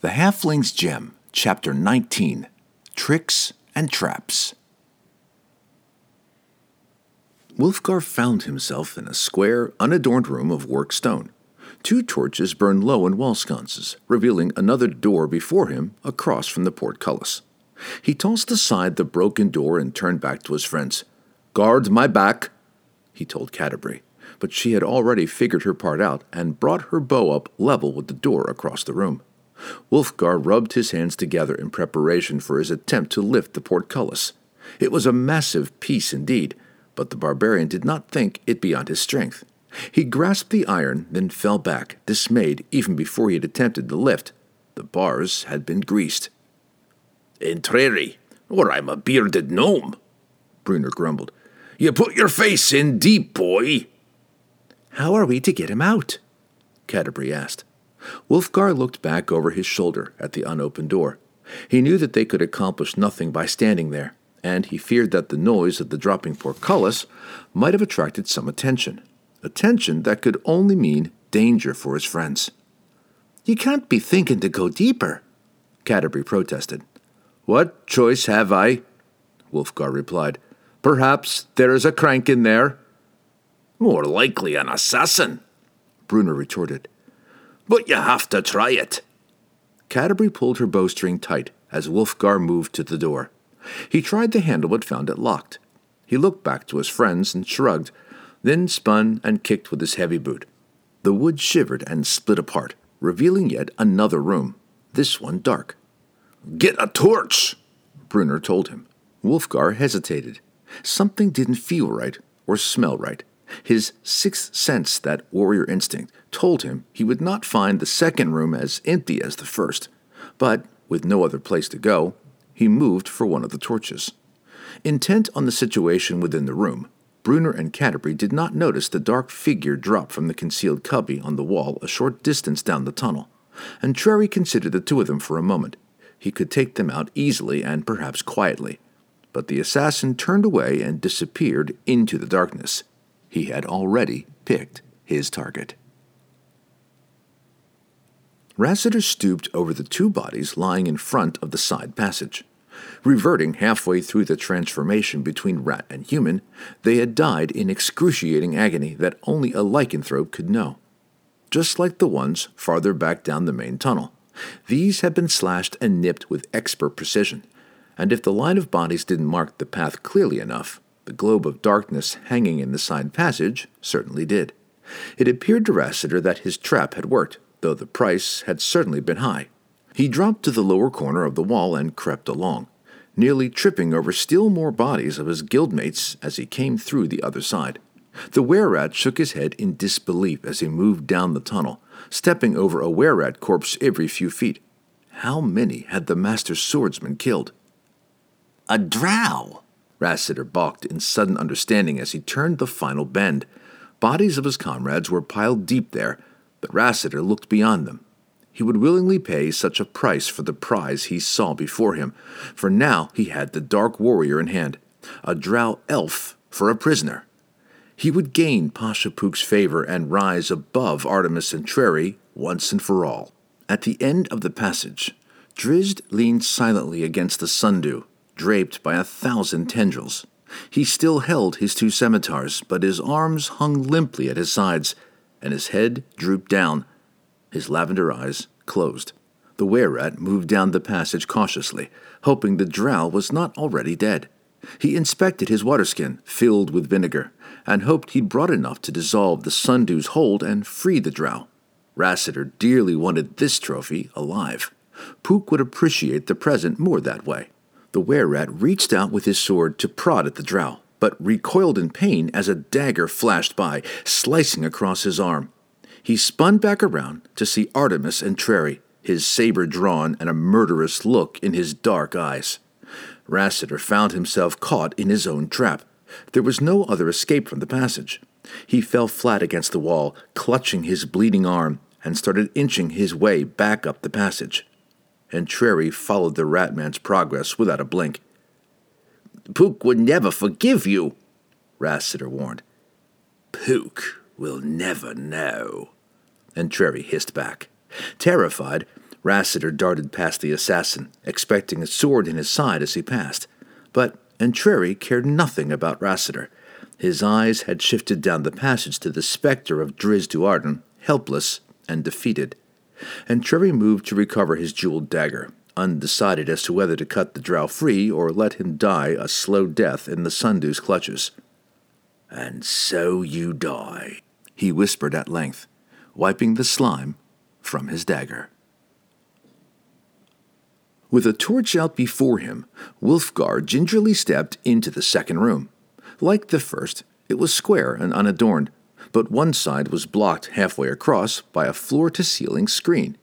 The Halfling's Gem, Chapter 19 Tricks and Traps. Wulfgar found himself in a square, unadorned room of worked stone. Two torches burned low in wall sconces, revealing another door before him across from the portcullis. He tossed aside the broken door and turned back to his friends. Guard my back, he told Catti-brie, but she had already figured her part out and brought her bow up level with the door across the room. Wulfgar rubbed his hands together in preparation for his attempt to lift the portcullis. It was a massive piece indeed, but the barbarian did not think it beyond his strength. He grasped the iron, then fell back, dismayed even before he had attempted the lift. The bars had been greased. Entreri, or I'm a bearded gnome, Bruenor grumbled. You put your face in deep, boy. How are we to get him out? Catti-brie asked. Wulfgar looked back over his shoulder at the unopened door. He knew that they could accomplish nothing by standing there, and he feared that the noise of the dropping portcullis might have attracted some attention. Attention that could only mean danger for his friends. You can't be thinking to go deeper, Catti-brie protested. What choice have I? Wulfgar replied. Perhaps there is a crank in there. More likely an assassin, Bruenor retorted. But you have to try it. Catti-brie pulled her bowstring tight as Wulfgar moved to the door. He tried the handle but found it locked. He looked back to his friends and shrugged, then spun and kicked with his heavy boot. The wood shivered and split apart, revealing yet another room, this one dark. Get a torch, Bruenor told him. Wulfgar hesitated. Something didn't feel right or smell right. His sixth sense, that warrior instinct, told him he would not find the second room as empty as the first. But, with no other place to go, he moved for one of the torches. Intent on the situation within the room, Bruenor and Catti-brie did not notice the dark figure drop from the concealed cubby on the wall a short distance down the tunnel. and Entreri considered the two of them for a moment. He could take them out easily and perhaps quietly. But the assassin turned away and disappeared into the darkness. He had already picked his target. Rassiter stooped over the two bodies lying in front of the side passage. Reverting halfway through the transformation between rat and human, they had died in excruciating agony that only a lycanthrope could know. Just like the ones farther back down the main tunnel, these had been slashed and nipped with expert precision, and if the line of bodies didn't mark the path clearly enough, the globe of darkness hanging in the side passage certainly did. It appeared to Rassiter that his trap had worked, though the price had certainly been high. He dropped to the lower corner of the wall and crept along, nearly tripping over still more bodies of his guildmates as he came through the other side. The were-rat shook his head in disbelief as he moved down the tunnel, stepping over a were-rat corpse every few feet. How many had the master swordsman killed? A drow! Rassiter balked in sudden understanding as he turned the final bend. Bodies of his comrades were piled deep there, but Rassiter looked beyond them. He would willingly pay such a price for the prize he saw before him, for now he had the Dark Warrior in hand, a drow elf for a prisoner. He would gain Pasha Pook's favor and rise above Artemis Entreri once and for all. At the end of the passage, Drizzt leaned silently against the sundew, draped by a thousand tendrils. He still held his two scimitars, but his arms hung limply at his sides, and his head drooped down his lavender eyes closed. The were-rat moved down the passage cautiously, hoping the drow was not already dead. He inspected his waterskin, filled with vinegar, and hoped he'd brought enough to dissolve the sundew's hold and free the drow. Rassiter dearly wanted this trophy alive. Pook would appreciate the present more that way. The were-rat reached out with his sword to prod at the drow, but recoiled in pain as a dagger flashed by, slicing across his arm. He spun back around to see Artemis Entreri, his saber drawn and a murderous look in his dark eyes. Rassiter found himself caught in his own trap. There was no other escape from the passage. He fell flat against the wall, clutching his bleeding arm, and started inching his way back up the passage. Entreri followed the Ratman's progress without a blink. Pook would never forgive you, Rassiter warned. Pook will never know, and Entreri hissed back. Terrified, Rassiter darted past the assassin, expecting a sword in his side as he passed. But Entreri cared nothing about Rassiter. His eyes had shifted down the passage to the specter of Drizzt Do'Urden, helpless and defeated. Entreri moved to recover his jeweled dagger, undecided as to whether to cut the drow free or let him die a slow death in the sundew's clutches. And so you die, he whispered at length, wiping the slime from his dagger. With a torch out before him, Wulfgar gingerly stepped into the second room. Like the first, it was square and unadorned, but one side was blocked halfway across by a floor to ceiling screen.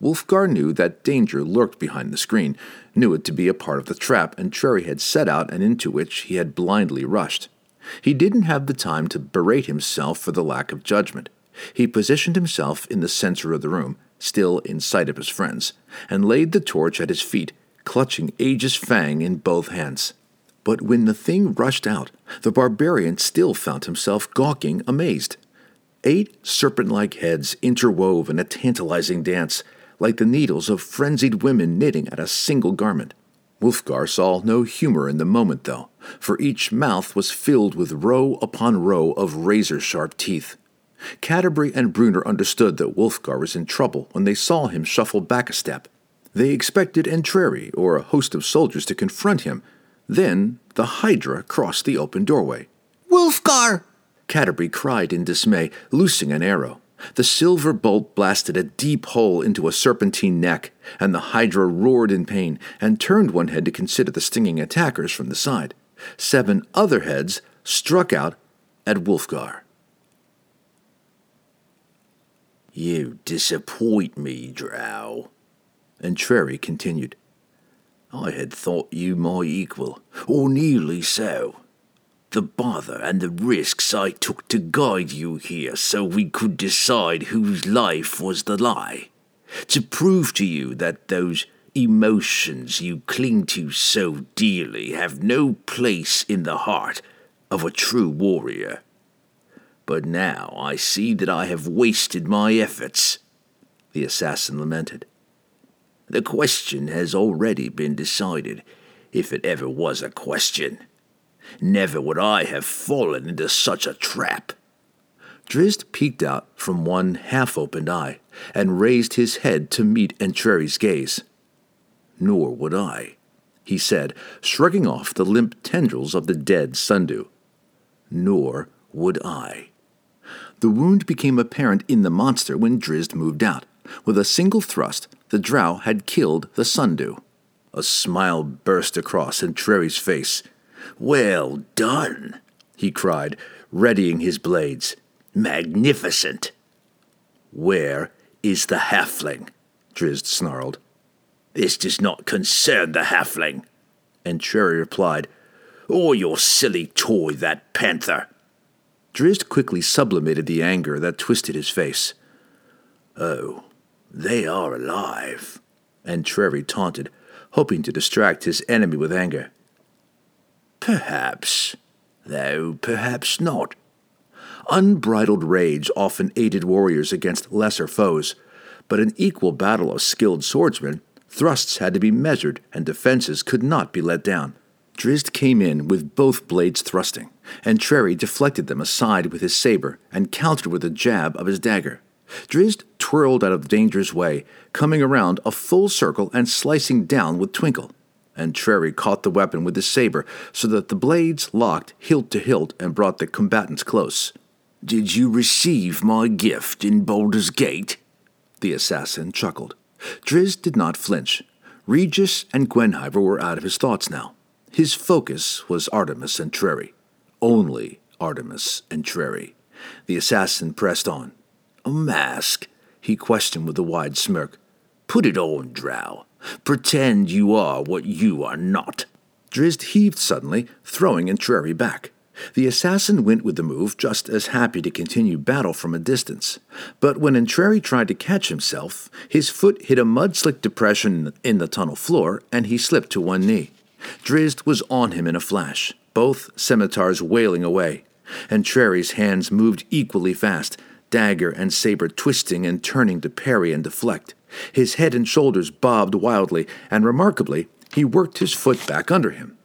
Wulfgar knew that danger lurked behind the screen, knew it to be a part of the trap and Entreri had set out and into which he had blindly rushed. He didn't have the time to berate himself for the lack of judgment. He positioned himself in the center of the room, still in sight of his friends, and laid the torch at his feet, clutching Aegis Fang in both hands. But when the thing rushed out, the barbarian still found himself gawking, amazed. Eight serpent like heads interwove in a tantalizing dance, like the needles of frenzied women knitting at a single garment. Wulfgar saw no humor in the moment, though, for each mouth was filled with row upon row of razor sharp teeth. Catti-brie and Bruenor understood that Wulfgar was in trouble when they saw him shuffle back a step. They expected Entreri or a host of soldiers to confront him. Then the Hydra crossed the open doorway. Wulfgar! Catti-brie cried in dismay, loosing an arrow. The silver bolt blasted a deep hole into a serpentine neck, and the Hydra roared in pain and turned one head to consider the stinging attackers from the side. Seven other heads struck out at Wulfgar. You disappoint me, Drow. Entreri continued. I had thought you my equal, or nearly so. The bother and the risks I took to guide you here so we could decide whose life was the lie. To prove to you that those emotions you cling to so dearly have no place in the heart of a true warrior. But now I see that I have wasted my efforts, the assassin lamented. The question has already been decided, if it ever was a question. Never would I have fallen into such a trap. Drizzt peeked out from one half opened eye and raised his head to meet Entreri's gaze. Nor would I, he said, shrugging off the limp tendrils of the dead Sundew. Nor would I. The wound became apparent in the monster when Drizzt moved out. With a single thrust, the drow had killed the Sundew. A smile burst across Entreri's face. Well done, he cried, readying his blades. Magnificent. Where is the halfling? Drizzt snarled. This does not concern the halfling, Entreri replied, or your silly toy, that panther. Drizzt quickly sublimated the anger that twisted his face. Oh, they are alive, Entreri taunted, hoping to distract his enemy with anger. Perhaps, though perhaps not. Unbridled rage often aided warriors against lesser foes, but in equal battle of skilled swordsmen, thrusts had to be measured and defenses could not be let down. Drizzt came in with both blades thrusting, and Entreri deflected them aside with his saber and countered with a jab of his dagger. Drizzt twirled out of the danger's way, coming around a full circle and slicing down with Twinkle and Entreri caught the weapon with his saber so that the blades locked hilt to hilt and brought the combatants close. Did you receive my gift in Baldur's Gate? The assassin chuckled. Drizzt did not flinch. Regis and Guenhwyvar were out of his thoughts now. His focus was Artemis and Entreri. Only Artemis and Entreri. The assassin pressed on. A mask? he questioned with a wide smirk. Put it on, Drow. Pretend you are what you are not. Drizzt heaved suddenly, throwing Entreri back. The assassin went with the move, just as happy to continue battle from a distance. But when Entreri tried to catch himself, his foot hit a mud-slick depression in the tunnel floor, and he slipped to one knee. Drizzt was on him in a flash, both scimitars wailing away. Entreri's hands moved equally fast, dagger and saber twisting and turning to parry and deflect. His head and shoulders bobbed wildly, and remarkably, he worked his foot back under him.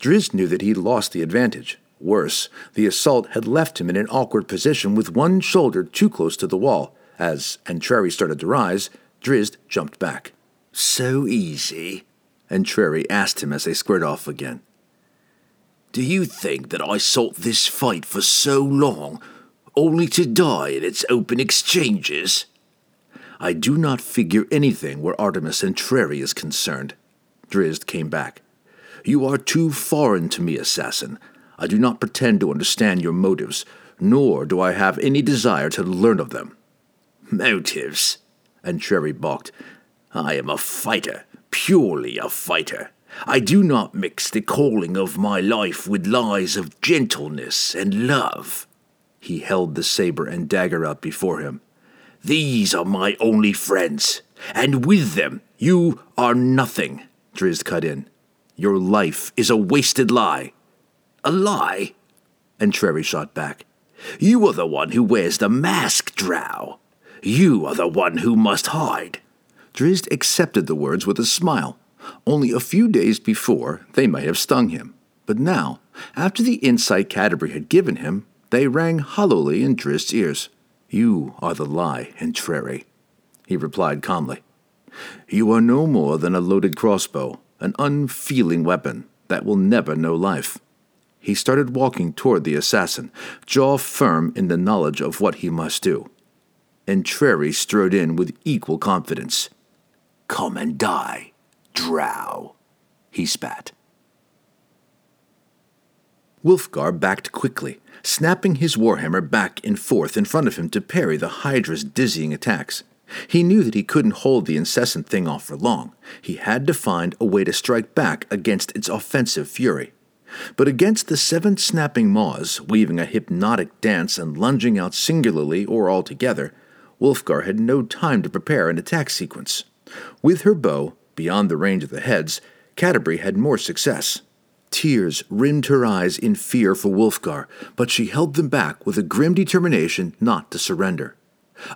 Drizzt knew that he'd lost the advantage. Worse, the assault had left him in an awkward position with one shoulder too close to the wall. As Entreri started to rise, Drizzt jumped back. So easy? Entreri asked him as they squared off again. Do you think that I sought this fight for so long, only to die in its open exchanges? I do not figure anything where Artemis Entreri is concerned. Drizzt came back. You are too foreign to me, assassin. I do not pretend to understand your motives, nor do I have any desire to learn of them. Motives? Entreri balked. I am a fighter, purely a fighter. I do not mix the calling of my life with lies of gentleness and love. He held the saber and dagger out before him. These are my only friends, and with them you are nothing, Drizzt cut in. Your life is a wasted lie. A lie? Entreri shot back. You are the one who wears the mask, Drow. You are the one who must hide. Drizzt accepted the words with a smile. Only a few days before, they might have stung him. But now, after the insight Catti-brie had given him, they rang hollowly in Drizzt's ears. You are the lie, Entreri, he replied calmly. You are no more than a loaded crossbow, an unfeeling weapon that will never know life. He started walking toward the assassin, jaw firm in the knowledge of what he must do. Entreri strode in with equal confidence. Come and die, drow, he spat. Wulfgar backed quickly, snapping his warhammer back and forth in front of him to parry the Hydra's dizzying attacks. He knew that he couldn't hold the incessant thing off for long. He had to find a way to strike back against its offensive fury. But against the seven snapping maws, weaving a hypnotic dance and lunging out singularly or altogether, Wulfgar had no time to prepare an attack sequence. With her bow, beyond the range of the heads, Catti-brie had more success. Tears rimmed her eyes in fear for Wulfgar, but she held them back with a grim determination not to surrender.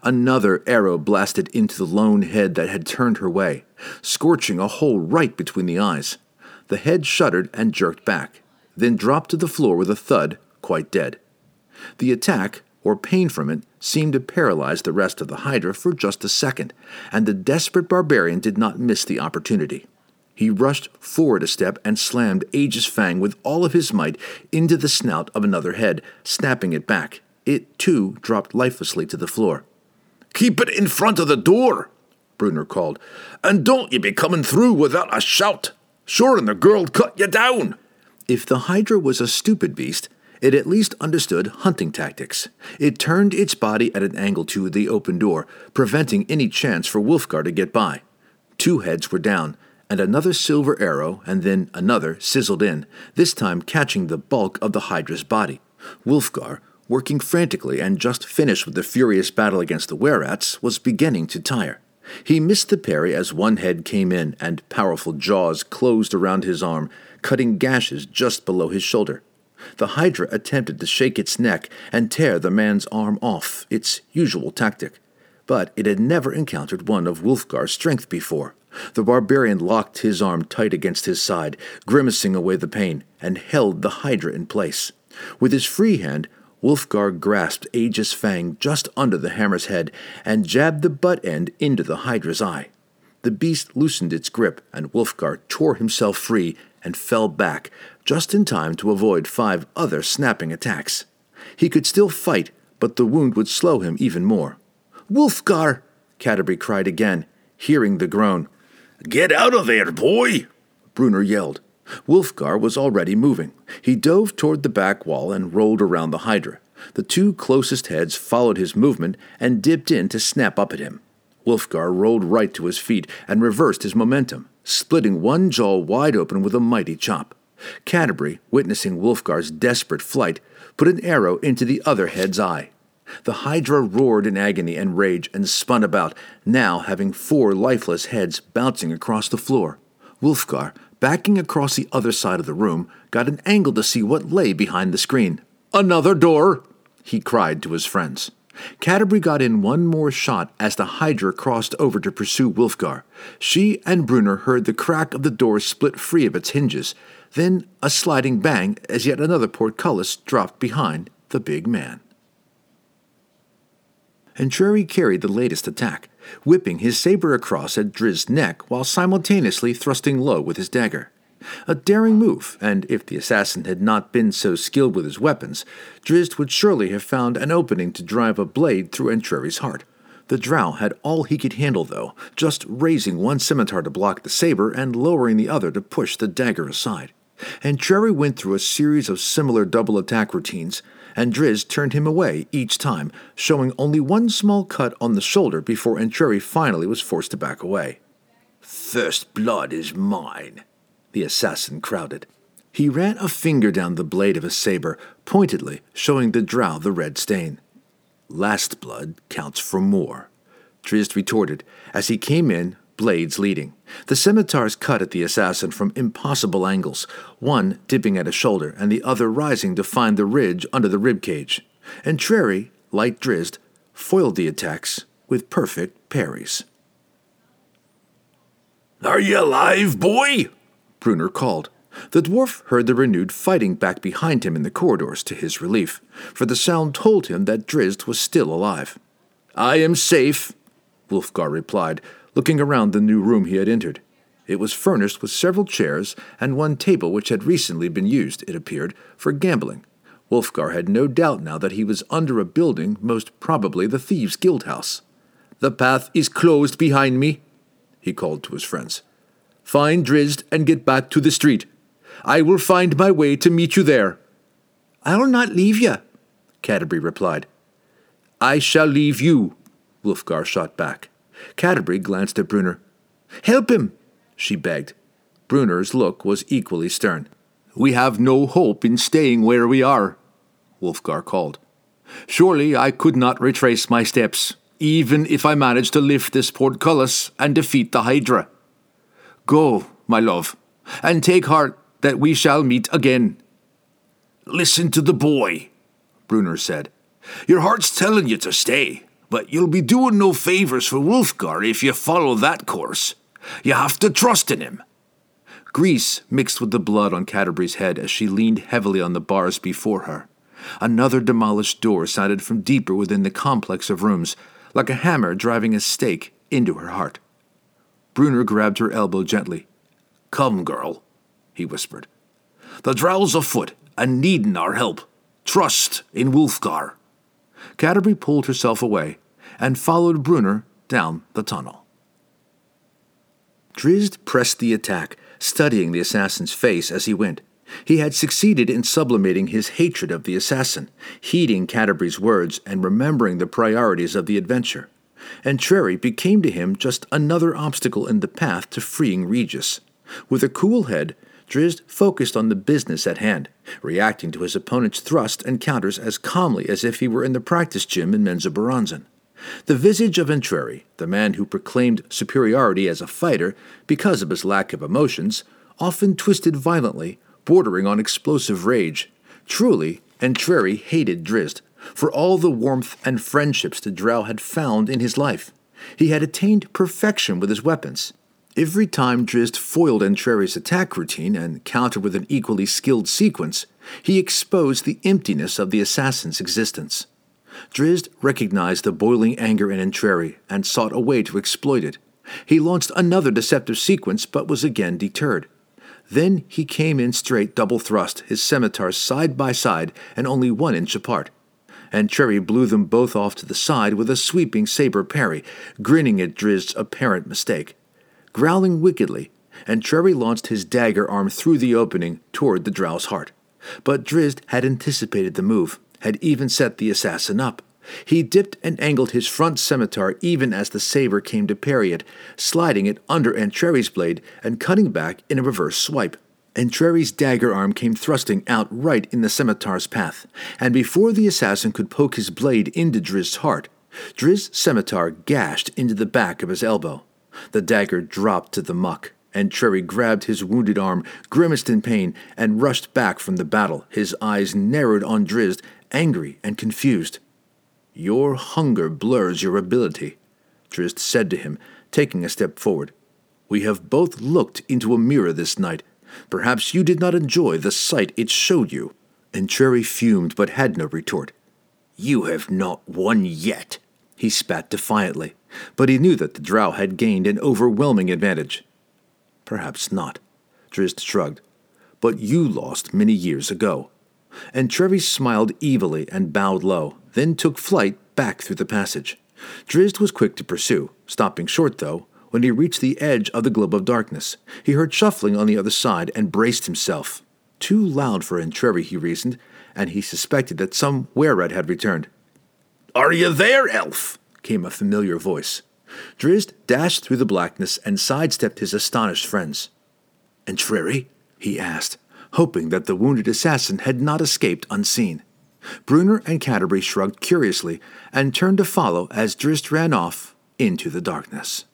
Another arrow blasted into the lone head that had turned her way, scorching a hole right between the eyes. The head shuddered and jerked back, then dropped to the floor with a thud, quite dead. The attack, or pain from it, seemed to paralyze the rest of the Hydra for just a second, and the desperate barbarian did not miss the opportunity. He rushed forward a step and slammed Aegis Fang with all of his might into the snout of another head, snapping it back. It, too, dropped lifelessly to the floor. Keep it in front of the door, Bruenor called, and don't you be coming through without a shout. Sure, and the girl'll cut you down. If the Hydra was a stupid beast, it at least understood hunting tactics. It turned its body at an angle to the open door, preventing any chance for Wulfgar to get by. Two heads were down, and another silver arrow, and then another sizzled in, this time catching the bulk of the Hydra's body. Wulfgar, working frantically and just finished with the furious battle against the werats, was beginning to tire. He missed the parry as one head came in and powerful jaws closed around his arm, cutting gashes just below his shoulder. The Hydra attempted to shake its neck and tear the man's arm off, its usual tactic. But it had never encountered one of Wulfgar's strength before. The barbarian locked his arm tight against his side, grimacing away the pain, and held the Hydra in place. With his free hand, Wulfgar grasped Aegis Fang just under the hammer's head and jabbed the butt end into the Hydra's eye. The beast loosened its grip, and Wulfgar tore himself free and fell back, just in time to avoid five other snapping attacks. He could still fight, but the wound would slow him even more. Wulfgar! Catti-brie cried again, hearing the groan. Get out of there, boy! Bruenor yelled. Wulfgar was already moving. He dove toward the back wall and rolled around the Hydra. The two closest heads followed his movement and dipped in to snap up at him. Wulfgar rolled right to his feet and reversed his momentum, splitting one jaw wide open with a mighty chop. Catti-brie, witnessing Wulfgar's desperate flight, put an arrow into the other head's eye. The Hydra roared in agony and rage and spun about, now having four lifeless heads bouncing across the floor. Wulfgar, backing across the other side of the room, got an angle to see what lay behind the screen. Another door! he cried to his friends. Catti-brie got in one more shot as the Hydra crossed over to pursue Wulfgar. She and Bruenor heard the crack of the door split free of its hinges, then a sliding bang as yet another portcullis dropped behind the big man. Entreri carried the latest attack, whipping his saber across at Drizzt's neck while simultaneously thrusting low with his dagger. A daring move, and if the assassin had not been so skilled with his weapons, Drizzt would surely have found an opening to drive a blade through Entreri's heart. The drow had all he could handle, though, just raising one scimitar to block the saber and lowering the other to push the dagger aside. And Entreri went through a series of similar double attack routines, and Drizzt turned him away each time, showing only one small cut on the shoulder before Entreri finally was forced to back away. First blood is mine, the assassin crowded. He ran a finger down the blade of his saber, pointedly showing the drow the red stain. Last blood counts for more, Drizzt retorted as he came in, blades leading. The scimitars cut at the assassin from impossible angles, one dipping at his shoulder and the other rising to find the ridge under the rib cage. Entreri, like Drizzt, foiled the attacks with perfect parries. Are you alive, boy? Bruenor called. The dwarf heard the renewed fighting back behind him in the corridors to his relief, for the sound told him that Drizzt was still alive. I am safe, Wulfgar replied, looking around the new room he had entered. It was furnished with several chairs and one table which had recently been used, it appeared, for gambling. Wulfgar had no doubt now that he was under a building, most probably the Thieves' Guild House. The path is closed behind me, he called to his friends. Find Drizzt and get back to the street. I will find my way to meet you there. I'll not leave you, Catti-brie replied. I shall leave you, Wulfgar shot back. Catti-brie glanced at Bruenor. Help him, she begged. Bruenor's look was equally stern. We have no hope in staying where we are, Wulfgar called. Surely I could not retrace my steps, even if I managed to lift this portcullis and defeat the Hydra. Go, my love, and take heart that we shall meet again. Listen to the boy, Bruenor said. Your heart's telling you to stay, but you'll be doing no favors for Wulfgar if you follow that course. You have to trust in him. Grease mixed with the blood on Catti-brie's head as she leaned heavily on the bars before her. Another demolished door sounded from deeper within the complex of rooms, like a hammer driving a stake into her heart. Bruenor grabbed her elbow gently. Come, girl, he whispered. The drow's afoot and needin' our help. Trust in Wulfgar. Catti-brie pulled herself away and followed Bruenor down the tunnel. Drizzt pressed the attack, studying the assassin's face as he went. He had succeeded in sublimating his hatred of the assassin, heeding Catti-brie's words and remembering the priorities of the adventure and Entreri became to him just another obstacle in the path to freeing Regis. With a cool head, Drizzt focused on the business at hand, reacting to his opponent's thrust and counters as calmly as if he were in the practice gym in Menzoberranzan. The visage of Entreri, the man who proclaimed superiority as a fighter because of his lack of emotions, often twisted violently, bordering on explosive rage. Truly, Entreri hated Drizzt for all the warmth and friendships the Drow had found in his life. He had attained perfection with his weapons. Every time Drizzt foiled Entreri's attack routine and countered with an equally skilled sequence, he exposed the emptiness of the assassin's existence. Drizzt recognized the boiling anger in Entreri and sought a way to exploit it. He launched another deceptive sequence but was again deterred. Then he came in straight double thrust, his scimitars side by side and only one inch apart Entreri blew them both off to the side with a sweeping saber parry, grinning at Drizzt's apparent mistake. Growling wickedly, and Entreri launched his dagger arm through the opening toward the drow's heart. But Drizzt had anticipated the move, had even set the assassin up. He dipped and angled his front scimitar even as the saber came to parry it, sliding it under Entreri's blade and cutting back in a reverse swipe. Entreri's dagger arm came thrusting out right in the scimitar's path, and before the assassin could poke his blade into Drizzt's heart, Drizzt's scimitar gashed into the back of his elbow. The dagger dropped to the muck, and Entreri grabbed his wounded arm, grimaced in pain, and rushed back from the battle, his eyes narrowed on Drizzt, angry and confused. Your hunger blurs your ability, Drizzt said to him, taking a step forward. We have both looked into a mirror this night. Perhaps you did not enjoy the sight it showed you. Entreri fumed but had no retort. You have not won yet, he spat defiantly, but he knew that the drow had gained an overwhelming advantage. Perhaps not, Drizzt shrugged. But you lost many years ago. Entreri smiled evilly and bowed low, then took flight back through the passage. Drizzt was quick to pursue, stopping short, though, when he reached the edge of the globe of darkness. He heard shuffling on the other side and braced himself. Too loud for Entreri, he reasoned, and he suspected that some were had returned. Are you there, elf? Came a familiar voice. Drizzt dashed through the blackness and sidestepped his astonished friends. Entreri? he asked, hoping that the wounded assassin had not escaped unseen. Bruenor and Catti-brie shrugged curiously and turned to follow as Drizzt ran off into the darkness.